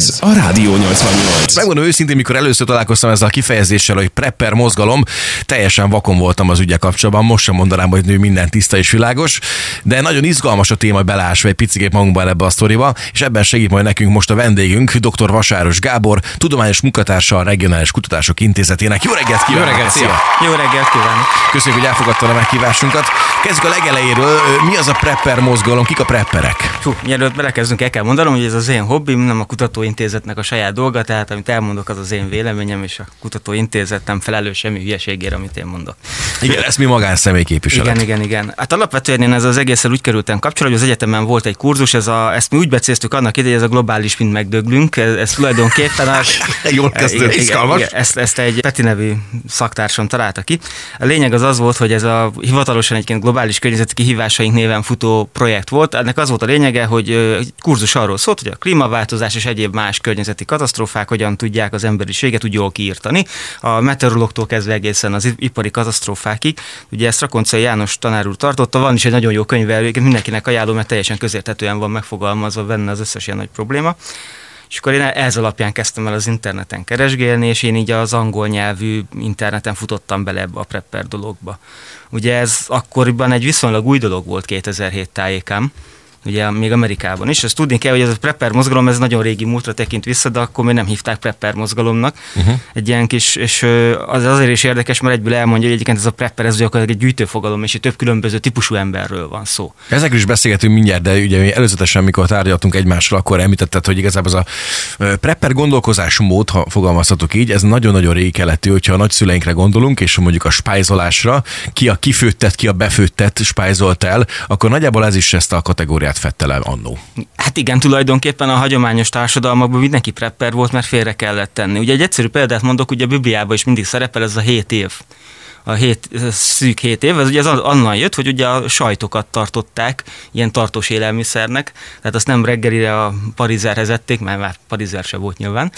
Ez a Rádió 88. Megmondom őszintén, mikor először találkoztam ezzel a kifejezéssel, hogy prepper mozgalom, teljesen vakon voltam az ügye kapcsolatban. Most sem mondanám, hogy nő minden tiszta és világos, de nagyon izgalmas a téma, belásva egy picit magunkban ebbe a sztoriba, és ebben segít majd nekünk most a vendégünk, dr. Vasáros Gábor, tudományos munkatársa a Regionális Kutatások Intézetének. Jó reggelt kívánok! Jó reggelt, Szia! Jó reggelt kívánok! Köszönjük, hogy elfogadtad a meghívásunkat. Kezdjük a legelejéről. Mi az a prepper mozgalom? Kik a prepperek? Hú, mielőtt belekezdünk, el kell mondanom, hogy ez az én hobbim, nem a kutatóintézetnek a saját dolga, tehát amit elmondok, az az én véleményem, és a kutatóintézet nem felelős semmi hülyeségére, amit én mondok. Igen, ezt mi magánszemély képviselet. Igen, igen, igen. Hát alapvetően én ez az egészen úgy kerültem kapcsolatba, hogy az egyetemen volt egy kurzus, ez a, ezt mi úgy becéztük annak idején, ez a globális mind megdöglünk, ez, ez tulajdonképpen a, Jól kezdődött, igen, izgalmas. igen, ezt, ezt egy Peti nevű szaktársam találta ki. A lényeg az az volt, hogy ez a hivatalosan egyébként globális környezeti kihívásaink néven futó projekt volt. Ennek az volt a lényege, hogy kurzus arról szólt, hogy a klímaváltozás és egyéb más környezeti katasztrófák hogyan tudják az emberiséget úgy jól kiírtani. A meteorológtól kezdve egészen az ipari katasztrófákig. Ugye ezt Rakoncai János tanár úr tartotta, van is egy nagyon jó könyve, egyébként mindenkinek ajánlom, mert teljesen közérthetően van megfogalmazva benne az összes ilyen nagy probléma. És akkor én ez alapján kezdtem el az interneten keresgélni, és én így az angol nyelvű interneten futottam bele ebbe a prepper dologba. Ugye ez akkoriban egy viszonylag új dolog volt 2007 tájékán, ugye még Amerikában is. Ezt tudni kell, hogy ez a prepper mozgalom, ez nagyon régi múltra tekint vissza, de akkor még nem hívták prepper mozgalomnak. Uh-huh. Egy ilyen kis, és az azért is érdekes, mert egyből elmondja, hogy egyébként ez a prepper, ez gyakorlatilag egy gyűjtőfogalom, és itt több különböző típusú emberről van szó. Ezekről is beszélgetünk mindjárt, de ugye előzetesen, mikor tárgyaltunk egymással, akkor említetted, hogy igazából az a prepper gondolkozásmód, ha fogalmazhatok így, ez nagyon-nagyon régi keletű, hogyha a nagyszüleinkre gondolunk, és mondjuk a spájzolásra, ki a kifőttet, ki a befőttet spájzolt el, akkor nagyjából ez is ezt a kategóriát fette le annó. Hát igen, tulajdonképpen a hagyományos társadalmakban mindenki prepper volt, mert félre kellett tenni. Ugye egy egyszerű példát mondok, ugye a Bibliában is mindig szerepel ez a hét év a hét, szűk hét év, ez ugye az onnan jött, hogy ugye a sajtokat tartották ilyen tartós élelmiszernek, tehát azt nem reggelire a parizerhez ették, mert már parizer se volt nyilván,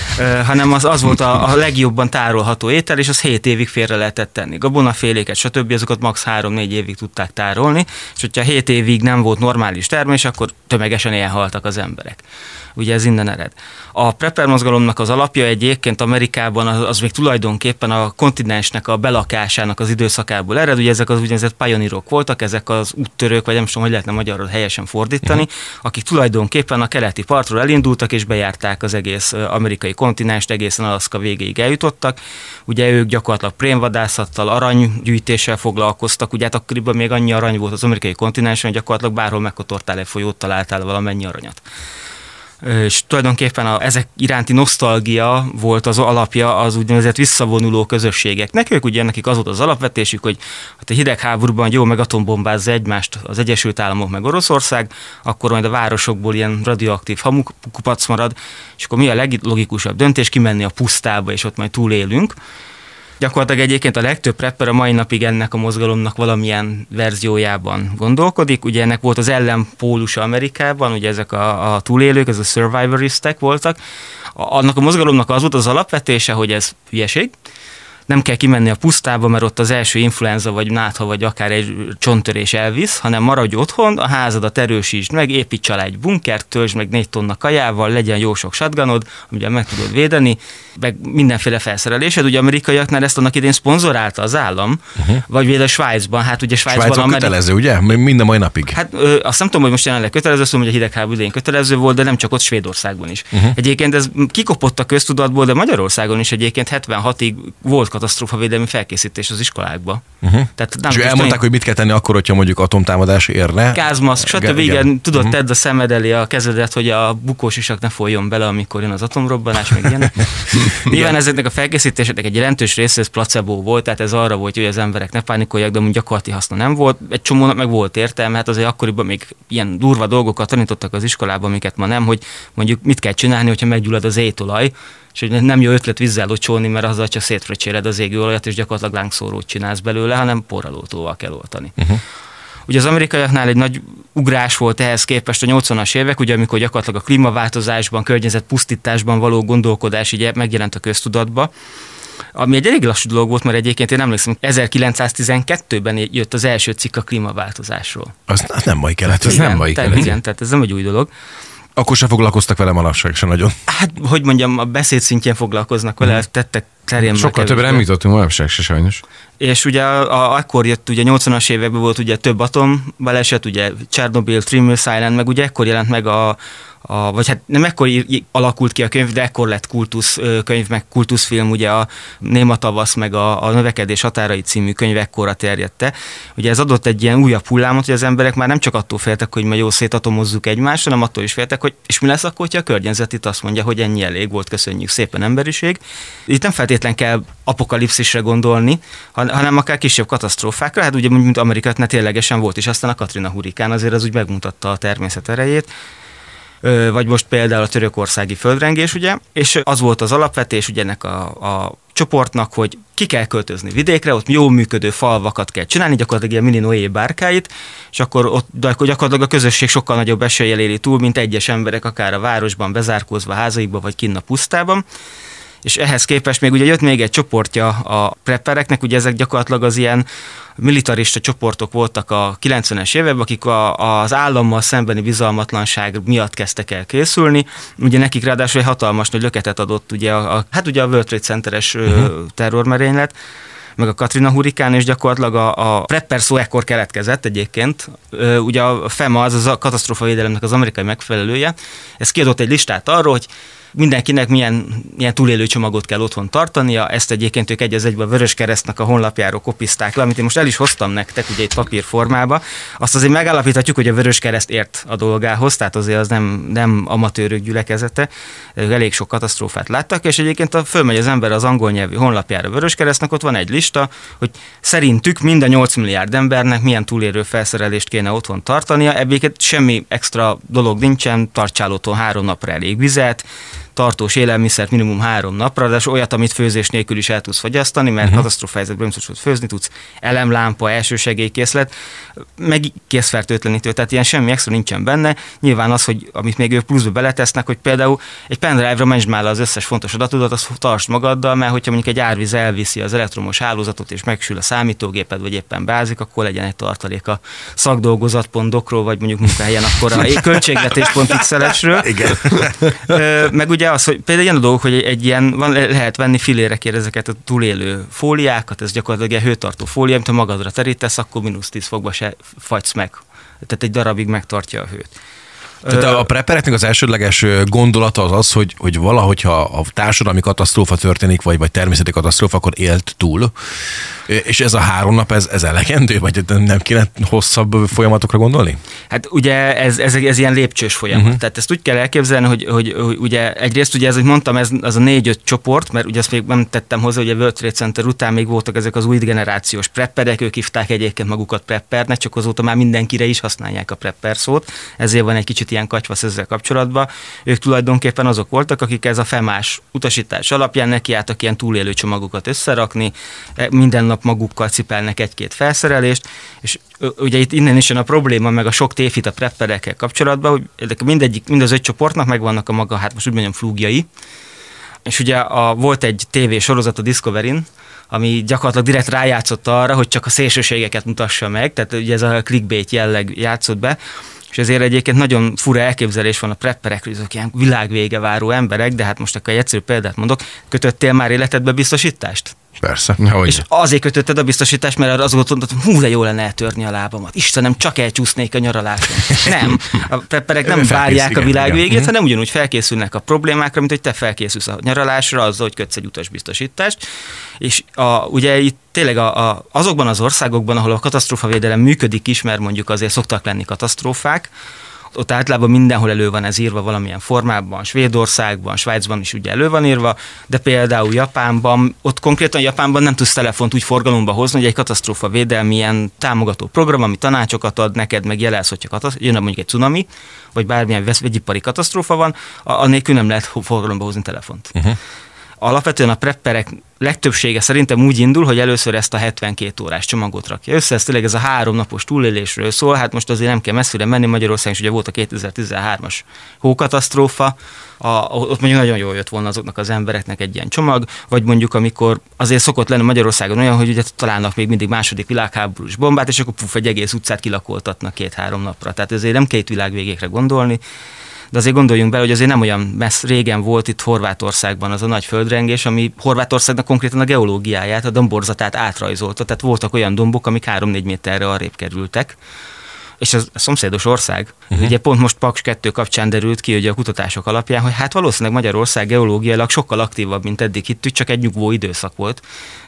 hanem az, az volt a, a legjobban tárolható étel, és az hét évig félre lehetett tenni. Gabonaféléket, stb. azokat max. 3-4 évig tudták tárolni, és hogyha 7 évig nem volt normális termés, akkor tömegesen elhaltak az emberek. Ugye ez innen ered. A prepper mozgalomnak az alapja egyébként Amerikában az, az még tulajdonképpen a kontinensnek a belakásának az időszakából ered. Ugye ezek az úgynevezett pioneerok voltak, ezek az úttörők, vagy nem tudom, hogy lehetne magyarul helyesen fordítani, uh-huh. akik tulajdonképpen a keleti partról elindultak és bejárták az egész amerikai kontinenst, egészen Alaszka végéig eljutottak. Ugye ők gyakorlatilag prémvadászattal, aranygyűjtéssel foglalkoztak, ugye hát akkoriban még annyi arany volt az amerikai kontinensen, hogy gyakorlatilag bárhol megkotortál egy folyót, találtál valamennyi aranyat és tulajdonképpen a, ezek iránti nosztalgia volt az alapja az úgynevezett visszavonuló közösségeknek. Ők ugye nekik az volt az alapvetésük, hogy hát a hidegháborúban jó meg atombombázza egymást az Egyesült Államok meg Oroszország, akkor majd a városokból ilyen radioaktív hamukupac marad, és akkor mi a leglogikusabb döntés, kimenni a pusztába, és ott majd túlélünk. Gyakorlatilag egyébként a legtöbb prepper a mai napig ennek a mozgalomnak valamilyen verziójában gondolkodik. Ugye ennek volt az ellenpólusa Amerikában, ugye ezek a, a túlélők, ez a survivoristek voltak. A, annak a mozgalomnak az volt az alapvetése, hogy ez hülyeség, nem kell kimenni a pusztába, mert ott az első influenza, vagy nátha, vagy akár egy csonttörés elvisz, hanem maradj otthon, a házadat erősítsd meg, építs alá egy bunkert, töltsd meg négy tonna kajával, legyen jó sok shotgunod, ugye meg tudod védeni, meg mindenféle felszerelésed. Ugye amerikaiaknál ezt annak idén szponzorálta az állam, uh-huh. vagy véle Svájcban, hát ugye Svájcban... Svájcban Ameri- kötelező, ugye? Minden mai napig. Hát ö, azt nem tudom, hogy most jelenleg kötelező, szóval, hogy a hidegháború idején kötelező volt, de nem csak ott Svédországban is. Uh-huh. Egyébként ez kikopott a köztudatból, de Magyarországon is egyébként 76-ig volt katasztrófavédelmi felkészítés az iskolákba. Uh-huh. Tehát nem, és elmondták, én... hogy mit kell tenni akkor, hogyha mondjuk atomtámadás érne. Gázmaszk, stb. Igen, igen. tudod, uh-huh. tedd a szemed elé a kezedet, hogy a bukós isak ne folyjon bele, amikor jön az atomrobbanás, meg ilyenek. Nyilván ezeknek a felkészítéseknek egy jelentős része ez placebo volt, tehát ez arra volt, hogy az emberek ne pánikolják, de gyakorlati haszna nem volt. Egy csomónak meg volt értelme, hát azért akkoriban még ilyen durva dolgokat tanítottak az iskolában, amiket ma nem, hogy mondjuk mit kell csinálni, hogyha meggyullad az étolaj, és hogy nem jó ötlet vízzel locsolni, mert azzal csak szétfröcséled az égőolajat, és gyakorlatilag lángszórót csinálsz belőle, hanem porralótóval kell oltani. Uh-huh. Ugye az amerikaiaknál egy nagy ugrás volt ehhez képest a 80-as évek, ugye amikor gyakorlatilag a klímaváltozásban, környezetpusztításban való gondolkodás így megjelent a köztudatba, ami egy elég lassú dolog volt, mert egyébként én emlékszem, 1912-ben jött az első cikk a klímaváltozásról. Az, az nem mai kelet, az igen, nem mai kelet. Igen, tehát ez nem egy új dolog. Akkor se foglalkoztak vele manapság se nagyon. Hát, hogy mondjam, a beszéd szintjén foglalkoznak vele, hmm. tettek terén. Sokkal többre nem jutottunk manapság se sajnos. És ugye a, akkor jött, ugye 80-as években volt ugye több atom baleset, ugye Chernobyl, Mile Island, meg ugye ekkor jelent meg a, a, vagy hát nem ekkor alakult ki a könyv, de ekkor lett kultusz könyv, meg kultuszfilm, ugye a Néma tavasz, meg a, a Növekedés határai című könyv ekkora terjedte. Ugye ez adott egy ilyen újabb hullámot, hogy az emberek már nem csak attól féltek, hogy majd jó szétatomozzuk egymást, hanem attól is féltek, hogy és mi lesz akkor, hogyha a környezet itt azt mondja, hogy ennyi elég volt, köszönjük szépen emberiség. Itt nem feltétlen kell apokalipszisre gondolni, hanem akár kisebb katasztrófákra. Hát ugye, mint Amerikát ne ténylegesen volt, és aztán a Katrina hurikán azért az úgy megmutatta a természet erejét. Vagy most például a törökországi földrengés, ugye, és az volt az alapvetés ugye ennek a, a csoportnak, hogy ki kell költözni vidékre, ott jó működő falvakat kell csinálni, gyakorlatilag ilyen mini Noé bárkáit, és akkor ott de akkor gyakorlatilag a közösség sokkal nagyobb eséllyel éli túl, mint egyes emberek, akár a városban bezárkózva, házaikba, vagy kinn a pusztában és ehhez képest még ugye jött még egy csoportja a preppereknek, ugye ezek gyakorlatilag az ilyen militarista csoportok voltak a 90-es években, akik a, az állammal szembeni bizalmatlanság miatt kezdtek el készülni. Ugye nekik ráadásul egy hatalmas nagy löketet adott ugye a, a hát ugye a World Trade Center-es uh-huh. terrormerénylet, meg a Katrina hurikán, és gyakorlatilag a, a prepper szó ekkor keletkezett egyébként. Ugye a FEMA, az, az a katasztrófa védelemnek az amerikai megfelelője, ez kiadott egy listát arról, hogy mindenkinek milyen, milyen túlélő csomagot kell otthon tartania, ezt egyébként ők egy az egyben a Vörös Keresztnek a honlapjáról kopizták le, amit én most el is hoztam nektek ugye egy papírformába. Azt azért megállapíthatjuk, hogy a Vörös Kereszt ért a dolgához, tehát azért az nem, nem amatőrök gyülekezete, ők elég sok katasztrófát láttak, és egyébként a fölmegy az ember az angol nyelvű honlapjára Vörös Keresztnek, ott van egy lista, hogy szerintük mind a 8 milliárd embernek milyen túlérő felszerelést kéne otthon tartania, ebből semmi extra dolog nincsen, tartsál otthon három napra elég vizet, tartós élelmiszert minimum három napra, de olyat, amit főzés nélkül is el tudsz fogyasztani, mert uh-huh. katasztrófa helyzetben nem tudsz főzni, tudsz elemlámpa, elsősegélykészlet, meg készfertőtlenítő, tehát ilyen semmi extra nincsen benne. Nyilván az, hogy amit még ők pluszba beletesznek, hogy például egy pendrive-ra menj már az összes fontos adatodat, azt tartsd magaddal, mert hogyha mondjuk egy árvíz elviszi az elektromos hálózatot és megsül a számítógéped, vagy éppen bázik, akkor legyen egy tartalék a szakdolgozat.dokról, vagy mondjuk munkahelyen, akkor a költségvetés.xls-ről. Igen. Meg ugye az, hogy például ilyen a dolgok, hogy egy ilyen, van, lehet venni filérekért ezeket a túlélő fóliákat, ez gyakorlatilag egy hőtartó fólia, amit ha magadra terítesz, akkor mínusz 10 fokba se fagysz meg. Tehát egy darabig megtartja a hőt. Tehát a preppereknek az elsődleges gondolata az az, hogy, hogy valahogy, ha a társadalmi katasztrófa történik, vagy, vagy természeti katasztrófa, akkor élt túl. És ez a három nap, ez, ez elegendő? Vagy nem kéne hosszabb folyamatokra gondolni? Hát ugye ez, ez, ez ilyen lépcsős folyamat. Uh-huh. Tehát ezt úgy kell elképzelni, hogy, hogy, hogy ugye egyrészt ugye ez, hogy mondtam, ez az a négy-öt csoport, mert ugye azt még nem tettem hozzá, hogy a World Trade Center után még voltak ezek az új generációs prepperek, ők hívták egyébként magukat preppernek, csak azóta már mindenkire is használják a prepper szót, ezért van egy kicsit ilyen katyvasz ezzel kapcsolatban. Ők tulajdonképpen azok voltak, akik ez a FEMÁS utasítás alapján nekiálltak ilyen túlélő csomagokat összerakni, e, minden nap magukkal cipelnek egy-két felszerelést, és ugye itt innen is jön a probléma, meg a sok tévhit a prepperekkel kapcsolatban, hogy mindegyik, mind az öt csoportnak megvannak a maga, hát most úgy mondjam, flúgjai, és ugye a, volt egy tévé sorozat a Discovery-n, ami gyakorlatilag direkt rájátszott arra, hogy csak a szélsőségeket mutassa meg, tehát ugye ez a clickbait jelleg játszott be, és ezért egyébként nagyon fura elképzelés van a prepperekről, azok ilyen világvége váró emberek, de hát most akkor egy egyszerű példát mondok, kötöttél már életedbe biztosítást? Persze. Hogy? És azért kötötted a biztosítást, mert az volt mondtad, hú, de jó lenne eltörni a lábamat. Istenem, csak elcsúsznék a nyaraláson. nem. A prepperek nem várják a világ végét, igen. hanem ugyanúgy felkészülnek a problémákra, mint hogy te felkészülsz a nyaralásra, azzal, hogy kötsz egy utasbiztosítást. És a, ugye itt tényleg a, a, azokban az országokban, ahol a katasztrófavédelem működik is, mert mondjuk azért szoktak lenni katasztrófák, ott általában mindenhol elő van ez írva valamilyen formában, Svédországban, Svájcban is ugye elő van írva, de például Japánban, ott konkrétan Japánban nem tudsz telefont úgy forgalomba hozni, hogy egy katasztrófa védelmi ilyen támogató program, ami tanácsokat ad neked, meg jelez, hogyha katasz- jön mondjuk egy cunami, vagy bármilyen vegyipari katasztrófa van, annélkül nem lehet forgalomba hozni telefont. Uh-huh. Alapvetően a prepperek legtöbbsége szerintem úgy indul, hogy először ezt a 72 órás csomagot rakja össze, ez tényleg ez a három napos túlélésről szól, hát most azért nem kell messzire menni, Magyarországon is ugye volt a 2013-as hókatasztrófa, a, ott mondjuk nagyon jól jött volna azoknak az embereknek egy ilyen csomag, vagy mondjuk amikor azért szokott lenni Magyarországon olyan, hogy ugye találnak még mindig második világháborús bombát, és akkor puf, egy egész utcát kilakoltatnak két-három napra. Tehát ezért nem két világ végékre gondolni, de azért gondoljunk bele, hogy azért nem olyan messz régen volt itt Horvátországban az a nagy földrengés, ami Horvátországnak konkrétan a geológiáját, a domborzatát átrajzolta, tehát voltak olyan dombok, amik 3-4 méterre arrébb kerültek és az a szomszédos ország. Uh-huh. Ugye pont most Paks 2 kapcsán derült ki, hogy a kutatások alapján, hogy hát valószínűleg Magyarország geológiailag sokkal aktívabb, mint eddig hittük, csak egy nyugvó időszak volt.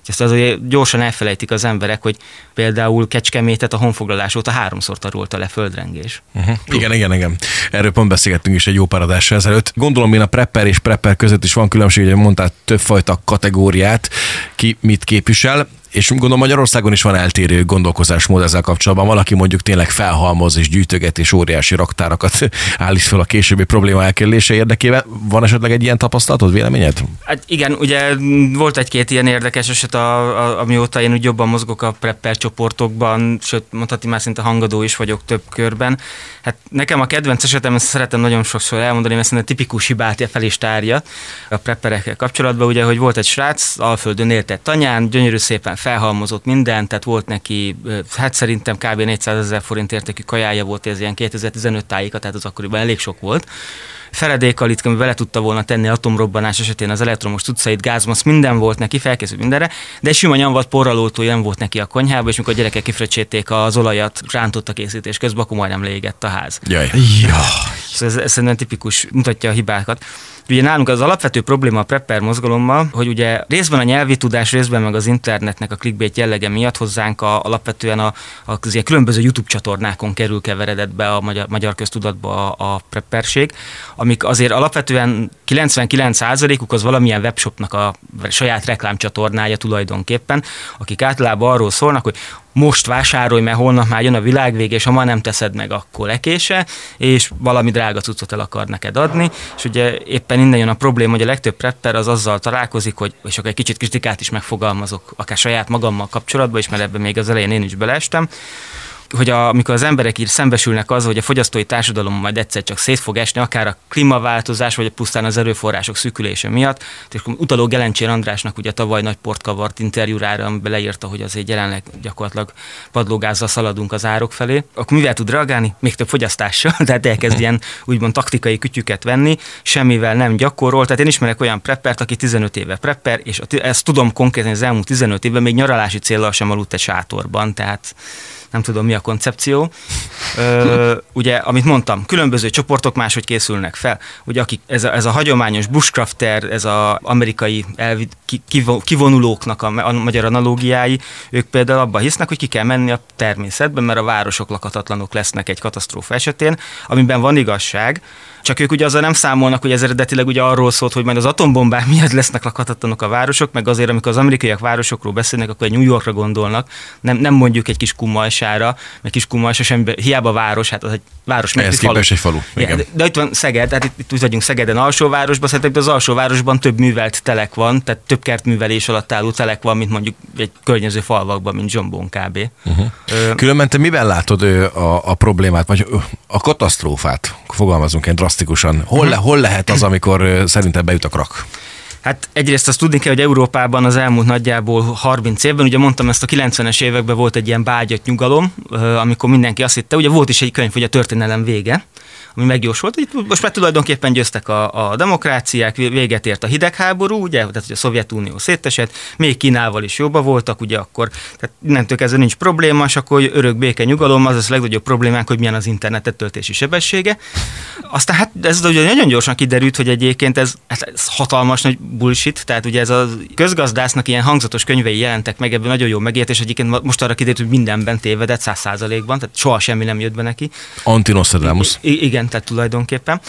Ezt azért gyorsan elfelejtik az emberek, hogy például Kecskemétet a honfoglalás óta háromszor tarolta le földrengés. Uh-huh. Igen, igen, igen. Erről pont beszélgettünk is egy jó paradással ezelőtt. Gondolom én a prepper és prepper között is van különbség, hogy mondtál többfajta kategóriát, ki mit képvisel és gondolom Magyarországon is van eltérő gondolkozásmód ezzel kapcsolatban. Valaki mondjuk tényleg felhalmoz és gyűjtöget és óriási raktárakat állít fel a későbbi probléma elkerülése érdekében. Van esetleg egy ilyen tapasztalatod, véleményed? Hát igen, ugye volt egy-két ilyen érdekes eset, a, a, amióta én úgy jobban mozgok a prepper csoportokban, sőt mondhatni már szinte hangadó is vagyok több körben. Hát nekem a kedvenc esetem, ezt szeretem nagyon sokszor elmondani, mert a tipikus hibát fel is tárja a prepperekkel kapcsolatban, ugye, hogy volt egy srác, Alföldön élt egy tanyán, gyönyörű szépen felhalmozott mindent, tehát volt neki, hát szerintem kb. 400 ezer forint értékű kajája volt, ez ilyen 2015 tájéka, tehát az akkoriban elég sok volt feledékalit, ami vele tudta volna tenni atomrobbanás esetén az elektromos tudszait, gázmasz, minden volt neki, felkészült mindenre, de sima nyomvat porralótó nem volt neki a konyhába, és mikor a gyerekek kifröccséték az olajat, rántott a készítés közben, akkor majdnem légett a ház. Jaj. Ja. Szóval ez, ez szerintem tipikus, mutatja a hibákat. Ugye nálunk az alapvető probléma a prepper mozgalommal, hogy ugye részben a nyelvi tudás, részben meg az internetnek a clickbait jellege miatt hozzánk a, alapvetően a, a, a különböző YouTube csatornákon kerül keveredett be a magyar, magyar köztudatba a, a prepperség, amik azért alapvetően 99%-uk az valamilyen webshopnak a saját reklámcsatornája tulajdonképpen, akik általában arról szólnak, hogy most vásárolj, mert holnap már jön a világvég, és ha ma nem teszed meg, akkor lekése, és valami drága cuccot el akar neked adni, és ugye éppen innen jön a probléma, hogy a legtöbb prepper az azzal találkozik, hogy, és akkor egy kicsit kritikát is megfogalmazok, akár saját magammal kapcsolatban is, mert ebben még az elején én is beleestem, hogy a, amikor az emberek így szembesülnek az, hogy a fogyasztói társadalom majd egyszer csak szét fog esni, akár a klímaváltozás, vagy pusztán az erőforrások szűkülése miatt. És utaló Gelencsér Andrásnak ugye tavaly nagy port kavart interjúrára, amiben leírta, hogy azért jelenleg gyakorlatilag padlógázzal szaladunk az árok felé. Akkor mivel tud reagálni? Még több fogyasztással, tehát elkezd ilyen úgymond taktikai kütyüket venni, semmivel nem gyakorol. Tehát én ismerek olyan preppert, aki 15 éve prepper, és ezt tudom konkrétan az elmúlt 15 évben még nyaralási célral sem aludt egy sátorban, tehát nem tudom mi a koncepció. Ö, ugye, amit mondtam, különböző csoportok máshogy készülnek fel. Ugye, akik, ez, a, ez a hagyományos bushcrafter, ez az amerikai elvi, kivonulóknak a, a magyar analógiái, ők például abban hisznek, hogy ki kell menni a természetben, mert a városok lakatatlanok lesznek egy katasztrófa esetén, amiben van igazság, csak ők ugye azzal nem számolnak, hogy ez eredetileg ugye arról szólt, hogy majd az atombombák miatt lesznek lakhatatlanok a városok, meg azért, amikor az amerikaiak városokról beszélnek, akkor egy New Yorkra gondolnak, nem, nem mondjuk egy kis kumajsára, meg kis kumajsa sem, hiába város, hát az egy város. Ez képes egy falu. Igen. De, de, itt van Szeged, tehát itt, itt vagyunk Szegeden alsóvárosban, szerintem az alsóvárosban több művelt telek van, tehát több kertművelés alatt álló telek van, mint mondjuk egy környező falvakban, mint Zsombón kb. Uh-huh. Különben te miben látod a, a problémát, vagy a katasztrófát, fogalmazunk egy drasztikusan. Hol, le, hol lehet az, amikor szerintem bejut a krak? Hát egyrészt azt tudni kell, hogy Európában az elmúlt nagyjából 30 évben, ugye mondtam ezt a 90-es években volt egy ilyen bágyat nyugalom, amikor mindenki azt hitte, ugye volt is egy könyv, hogy a történelem vége, ami megjósolt, hogy most már tulajdonképpen győztek a, a demokráciák, véget ért a hidegháború, ugye, tehát hogy a Szovjetunió szétesett, még Kínával is jobban voltak, ugye akkor, tehát innentől kezdve nincs probléma, és akkor örök béke nyugalom, az az a legnagyobb problémánk, hogy milyen az internet töltési sebessége. Aztán hát ez ugye nagyon gyorsan kiderült, hogy egyébként ez, ez hatalmas nagy bullshit, tehát ugye ez a közgazdásznak ilyen hangzatos könyvei jelentek meg, ebből nagyon jó megértés, egyébként most arra kiderült, hogy mindenben tévedett, száz százalékban, tehát soha semmi nem jött be neki. Antinostradamus. Igen, tehát tulajdonképpen.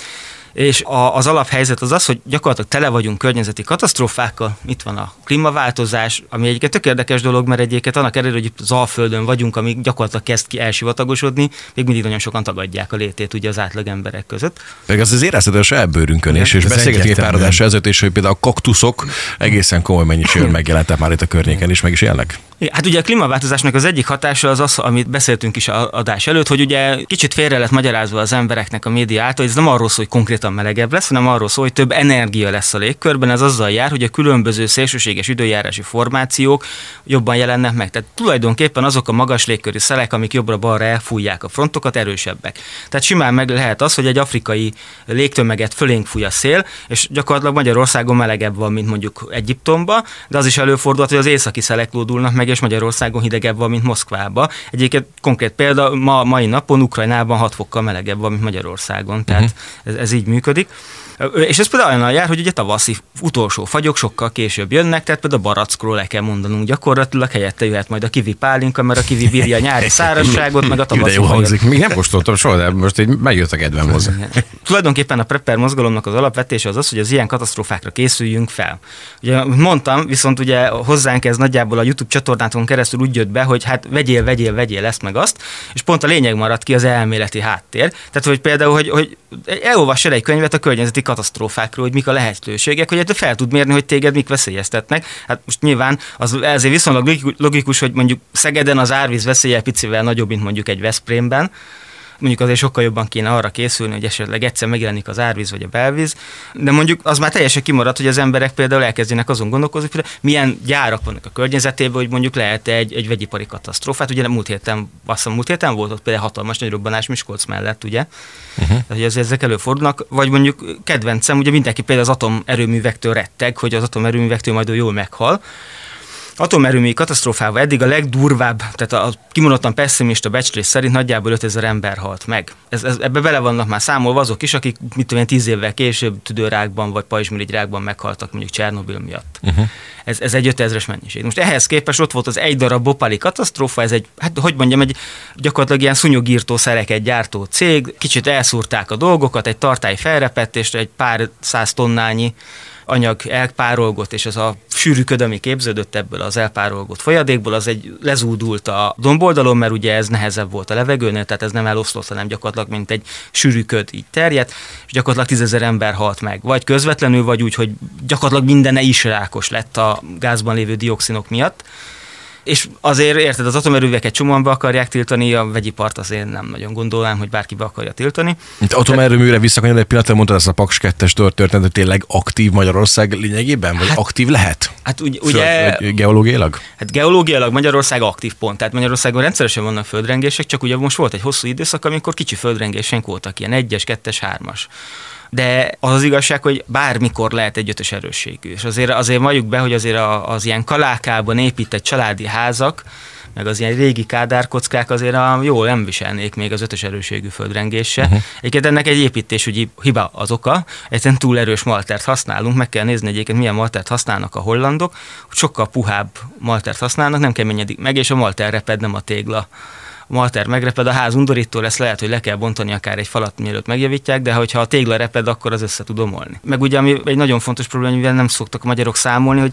És a, az alaphelyzet az az, hogy gyakorlatilag tele vagyunk környezeti katasztrófákkal, itt van a klímaváltozás, ami egyébként tök érdekes dolog, mert egyébként annak ellenére, hogy az Alföldön vagyunk, ami gyakorlatilag kezd ki elsivatagosodni, még mindig nagyon sokan tagadják a létét ugye az átlag emberek között. Meg az az érezhető a saját bőrünkön is, és beszélgetünk egy pár ezelőtt is, hogy például a kaktuszok egészen komoly mennyiségben megjelentek már itt a környéken is, meg is élnek. Hát ugye a klímaváltozásnak az egyik hatása az az, amit beszéltünk is a adás előtt, hogy ugye kicsit félre lett magyarázva az embereknek a média által, hogy ez nem arról szól, hogy konkrétan melegebb lesz, hanem arról szól, hogy több energia lesz a légkörben. Ez azzal jár, hogy a különböző szélsőséges időjárási formációk jobban jelennek meg. Tehát tulajdonképpen azok a magas légköri szelek, amik jobbra-balra elfújják a frontokat, erősebbek. Tehát simán meg lehet az, hogy egy afrikai légtömeget fölénk fúj a szél, és gyakorlatilag Magyarországon melegebb van, mint mondjuk Egyiptomba, de az is előfordulhat, hogy az északi szelek lódulnak meg, és Magyarországon hidegebb van, mint Moszkvába. Egyébként konkrét példa, ma, mai napon Ukrajnában 6 fokkal melegebb van, mint Magyarországon. Tehát uh-huh. ez, ez így működik. És ez például olyan jár, hogy ugye tavaszi utolsó fagyok sokkal később jönnek, tehát például a barackról le kell mondanunk gyakorlatilag, helyette jöhet majd a kivi pálinka, mert a kivi bírja a nyári szárazságot, meg a tavaszi jó hangzik. Még nem kóstoltam soha, de most így megjött a kedvem hozzá. Tulajdonképpen a prepper mozgalomnak az alapvetése az az, hogy az ilyen katasztrófákra készüljünk fel. Ugye mondtam, viszont ugye hozzánk ez nagyjából a YouTube csatornáton keresztül úgy jött be, hogy hát vegyél, vegyél, vegyél ezt meg azt, és pont a lényeg maradt ki az elméleti háttér. Tehát, hogy például, hogy, hogy elolvass el egy könyvet a környezeti katasztrófákról, hogy mik a lehetőségek, hogy hát fel tud mérni, hogy téged mik veszélyeztetnek. Hát most nyilván az ezért viszonylag logikus, hogy mondjuk Szegeden az árvíz veszélye picivel nagyobb, mint mondjuk egy Veszprémben, mondjuk azért sokkal jobban kéne arra készülni, hogy esetleg egyszer megjelenik az árvíz vagy a belvíz, de mondjuk az már teljesen kimaradt, hogy az emberek például elkezdjenek azon gondolkozni, hogy milyen gyárak vannak a környezetében, hogy mondjuk lehet egy, egy vegyipari katasztrófát. Ugye múlt héten, azt hiszem, múlt héten volt ott például hatalmas nagy robbanás Miskolc mellett, ugye? Uh-huh. Hogy az, ezek előfordulnak, vagy mondjuk kedvencem, ugye mindenki például az atomerőművektől retteg, hogy az atomerőművektől majd jól meghal, atomerőmű katasztrófával eddig a legdurvább, tehát a kimondottan pessimista becslés szerint nagyjából 5000 ember halt meg. Ez, ez, ebbe bele vannak már számolva azok is, akik mit tudom 10 évvel később tüdőrákban vagy pajzsmirigyrákban meghaltak mondjuk Csernobil miatt. Uh-huh. Ez, ez egy 5000-es mennyiség. Most ehhez képest ott volt az egy darab bopali katasztrófa, ez egy, hát hogy mondjam, egy gyakorlatilag ilyen szúnyogírtó szereket gyártó cég, kicsit elszúrták a dolgokat, egy tartály felrepett, és egy pár száz tonnányi anyag elpárolgott, és ez a sűrű köd, ami képződött ebből az elpárolgott folyadékból, az egy lezúdult a domboldalon, mert ugye ez nehezebb volt a levegőnél, tehát ez nem eloszlott, hanem gyakorlatilag mint egy sűrű köd így terjedt, és gyakorlatilag tízezer ember halt meg. Vagy közvetlenül, vagy úgy, hogy gyakorlatilag mindene is rákos lett a gázban lévő dioxinok miatt. És azért érted, az atomerőveket csomóan be akarják tiltani, a vegyipart azért nem nagyon gondolnám, hogy bárki be akarja tiltani. Itt atomerőműre visszakanyar egy pillanatra, mondtad ezt a Paks 2 történet, hogy tényleg aktív Magyarország lényegében? Vagy hát, aktív lehet? Hát ugye, ugye Föld, geológiailag? Hát geológiailag Magyarország aktív pont. Tehát Magyarországon rendszeresen vannak földrengések, csak ugye most volt egy hosszú időszak, amikor kicsi földrengések voltak, ilyen egyes, kettes, hármas de az az igazság, hogy bármikor lehet egy ötös erősségű. És azért, azért valljuk be, hogy azért az ilyen kalákában épített családi házak, meg az ilyen régi kádárkockák azért a, jól nem viselnék még az ötös erőségű földrengése. Uh-huh. Egyébként ennek egy építésügyi hiba az oka, egyszerűen túl erős maltert használunk, meg kell nézni egyébként milyen maltert használnak a hollandok, sokkal puhább maltert használnak, nem keményedik meg, és a malter reped, nem a tégla malter megreped, a ház undorító lesz, lehet, hogy le kell bontani akár egy falat, mielőtt megjavítják, de hogyha a tégla reped, akkor az össze tud omolni. Meg ugye, ami egy nagyon fontos probléma, mivel nem szoktak a magyarok számolni, hogy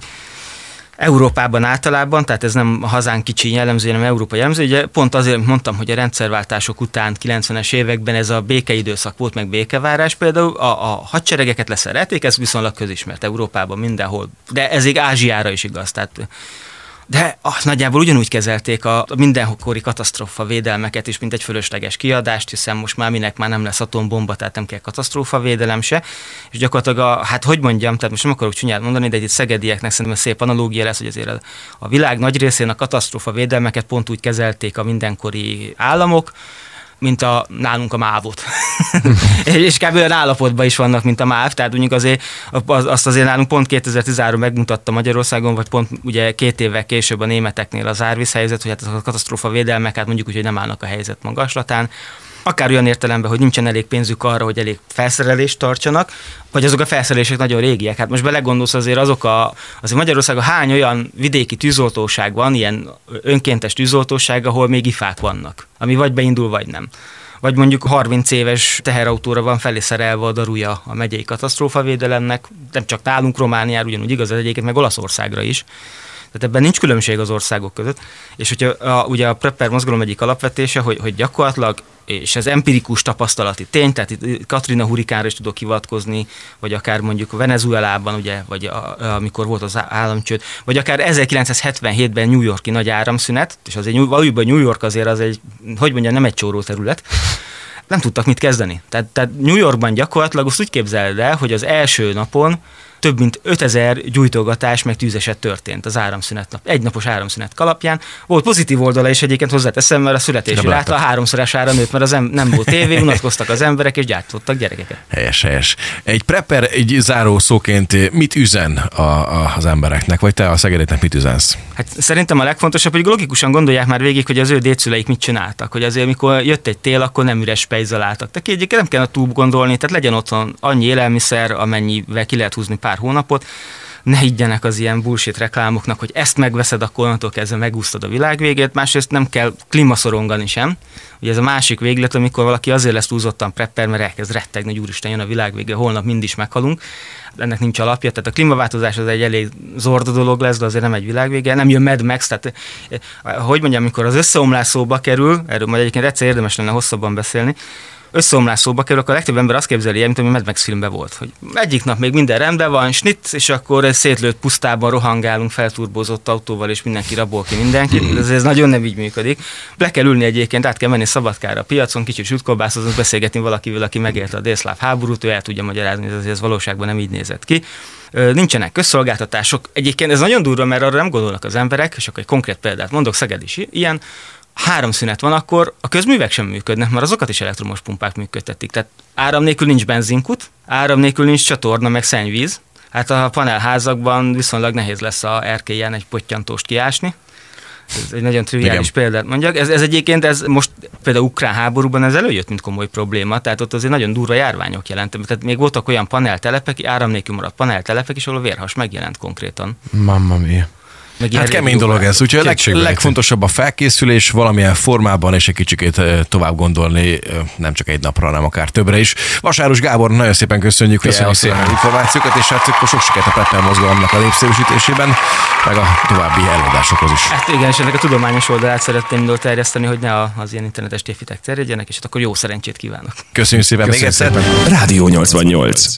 Európában általában, tehát ez nem a hazán kicsi jellemző, hanem Európa jellemző. Ugye pont azért mondtam, hogy a rendszerváltások után 90-es években ez a békeidőszak volt, meg békevárás például, a, a hadseregeket leszerelték, ez viszonylag közismert Európában mindenhol, de ez így Ázsiára is igaz. Tehát de az nagyjából ugyanúgy kezelték a mindenkori katasztrófa védelmeket is, mint egy fölösleges kiadást, hiszen most már minek már nem lesz atombomba, tehát nem kell katasztrófa védelem se. És gyakorlatilag, a, hát hogy mondjam, tehát most nem akarok csúnyát mondani, de egy szegedieknek szerintem szép analógia lesz, hogy azért a világ nagy részén a katasztrófa védelmeket pont úgy kezelték a mindenkori államok, mint a, nálunk a mávot. és kb. olyan állapotban is vannak, mint a máv, tehát mondjuk azért azt azért nálunk pont 2013 megmutatta Magyarországon, vagy pont ugye két évvel később a németeknél az árvíz helyzet, hogy hát a katasztrófa védelmek, hát mondjuk úgy, hogy nem állnak a helyzet magaslatán akár olyan értelemben, hogy nincsen elég pénzük arra, hogy elég felszerelést tartsanak, vagy azok a felszerelések nagyon régiek. Hát most belegondolsz azért azok a, azért Magyarországon hány olyan vidéki tűzoltóság van, ilyen önkéntes tűzoltóság, ahol még ifák vannak, ami vagy beindul, vagy nem vagy mondjuk 30 éves teherautóra van felé szerelve a daruja a megyei katasztrófavédelemnek, nem csak nálunk Romániára, ugyanúgy igaz, egyébként meg Olaszországra is. Tehát ebben nincs különbség az országok között. És hogyha a, ugye a prepper mozgalom egyik alapvetése, hogy, hogy gyakorlatilag és ez empirikus tapasztalati tény, tehát itt Katrina hurikánra is tudok hivatkozni, vagy akár mondjuk Venezuelában, ugye, vagy a, amikor volt az államcsőd, vagy akár 1977-ben New Yorki nagy áramszünet, és azért valójában New York azért az egy, hogy mondjam, nem egy csóró terület, nem tudtak mit kezdeni. Tehát, tehát New Yorkban gyakorlatilag azt úgy képzeld el, hogy az első napon több mint 5000 gyújtogatás meg tűzeset történt az áramszünet nap, egynapos áramszünet kalapján. Volt pozitív oldala is egyébként hozzáteszem, mert a születési ráta a háromszorosára nőtt, mert az em- nem volt tévé, unatkoztak az emberek és gyártottak gyerekeket. Helyes, helyes. Egy prepper egy záró szóként mit üzen a, a, az embereknek, vagy te a szegedétnek mit üzensz? Hát szerintem a legfontosabb, hogy logikusan gondolják már végig, hogy az ő dédszüleik mit csináltak, hogy azért, mikor jött egy tél, akkor nem üres pejzzel álltak. Tehát egyébként nem kell a túl gondolni, tehát legyen otthon annyi élelmiszer, amennyivel ki lehet húzni pár hónapot, ne higgyenek az ilyen bullshit reklámoknak, hogy ezt megveszed, akkor onnantól kezdve megúsztad a világ végét, másrészt nem kell klímaszorongani sem. Ugye ez a másik véglet, amikor valaki azért lesz túlzottan prepper, mert elkezd rettegni, hogy úristen jön a világ vége, holnap mind is meghalunk. Ennek nincs alapja, tehát a klímaváltozás az egy elég zorda dolog lesz, de azért nem egy világvége, nem jön Mad Max, tehát eh, hogy mondjam, amikor az összeomlás szóba kerül, erről majd egyébként egyszer érdemes lenne hosszabban beszélni, összeomlás szóba kerül, akkor a legtöbb ember azt képzeli, mint ami Mad Max filmben volt, hogy egyik nap még minden rendben van, snit, és akkor szétlőtt pusztában rohangálunk felturbózott autóval, és mindenki rabol ki mindenkit. Ez, ez nagyon nem így működik. Le kell ülni egyébként, át kell menni szabadkára a piacon, kicsit sütkolbászozunk, beszélgetni valakivel, aki megélte a délszláv háborút, ő el tudja magyarázni, hogy ez, ez valóságban nem így nézett ki nincsenek közszolgáltatások. Egyébként ez nagyon durva, mert arra nem gondolnak az emberek, és akkor egy konkrét példát mondok, Szeged is ilyen, három szünet van, akkor a közművek sem működnek, mert azokat is elektromos pumpák működtetik. Tehát áram nélkül nincs benzinkut, áram nélkül nincs csatorna, meg szennyvíz. Hát a panelházakban viszonylag nehéz lesz a erkélyen egy pottyantóst kiásni. Ez egy nagyon triviális példát mondjak. Ez, ez egyébként, ez most például ukrán háborúban ez előjött, mint komoly probléma, tehát ott azért nagyon durva járványok jelentek. Tehát még voltak olyan paneltelepek, áram nélkül maradt paneltelepek is, ahol a vérhas megjelent konkrétan. Mamma mia. Meg hát kemény dolog ez, úgyhogy a leg, legfontosabb a felkészülés valamilyen formában, és egy kicsikét tovább gondolni, nem csak egy napra, hanem akár többre is. Vasáros Gábor, nagyon szépen köszönjük, köszönjük szépen információkat, és hát sok sikert a Peppel mozgalomnak a népszerűsítésében, meg a további előadásokhoz is. Hát igen, és ennek a tudományos oldalát szeretném indul terjeszteni, hogy ne az ilyen internetes tévhitek terjedjenek, és hát akkor jó szerencsét kívánok. Köszönjük szépen Köszönjük még egyszer. Rádió 88.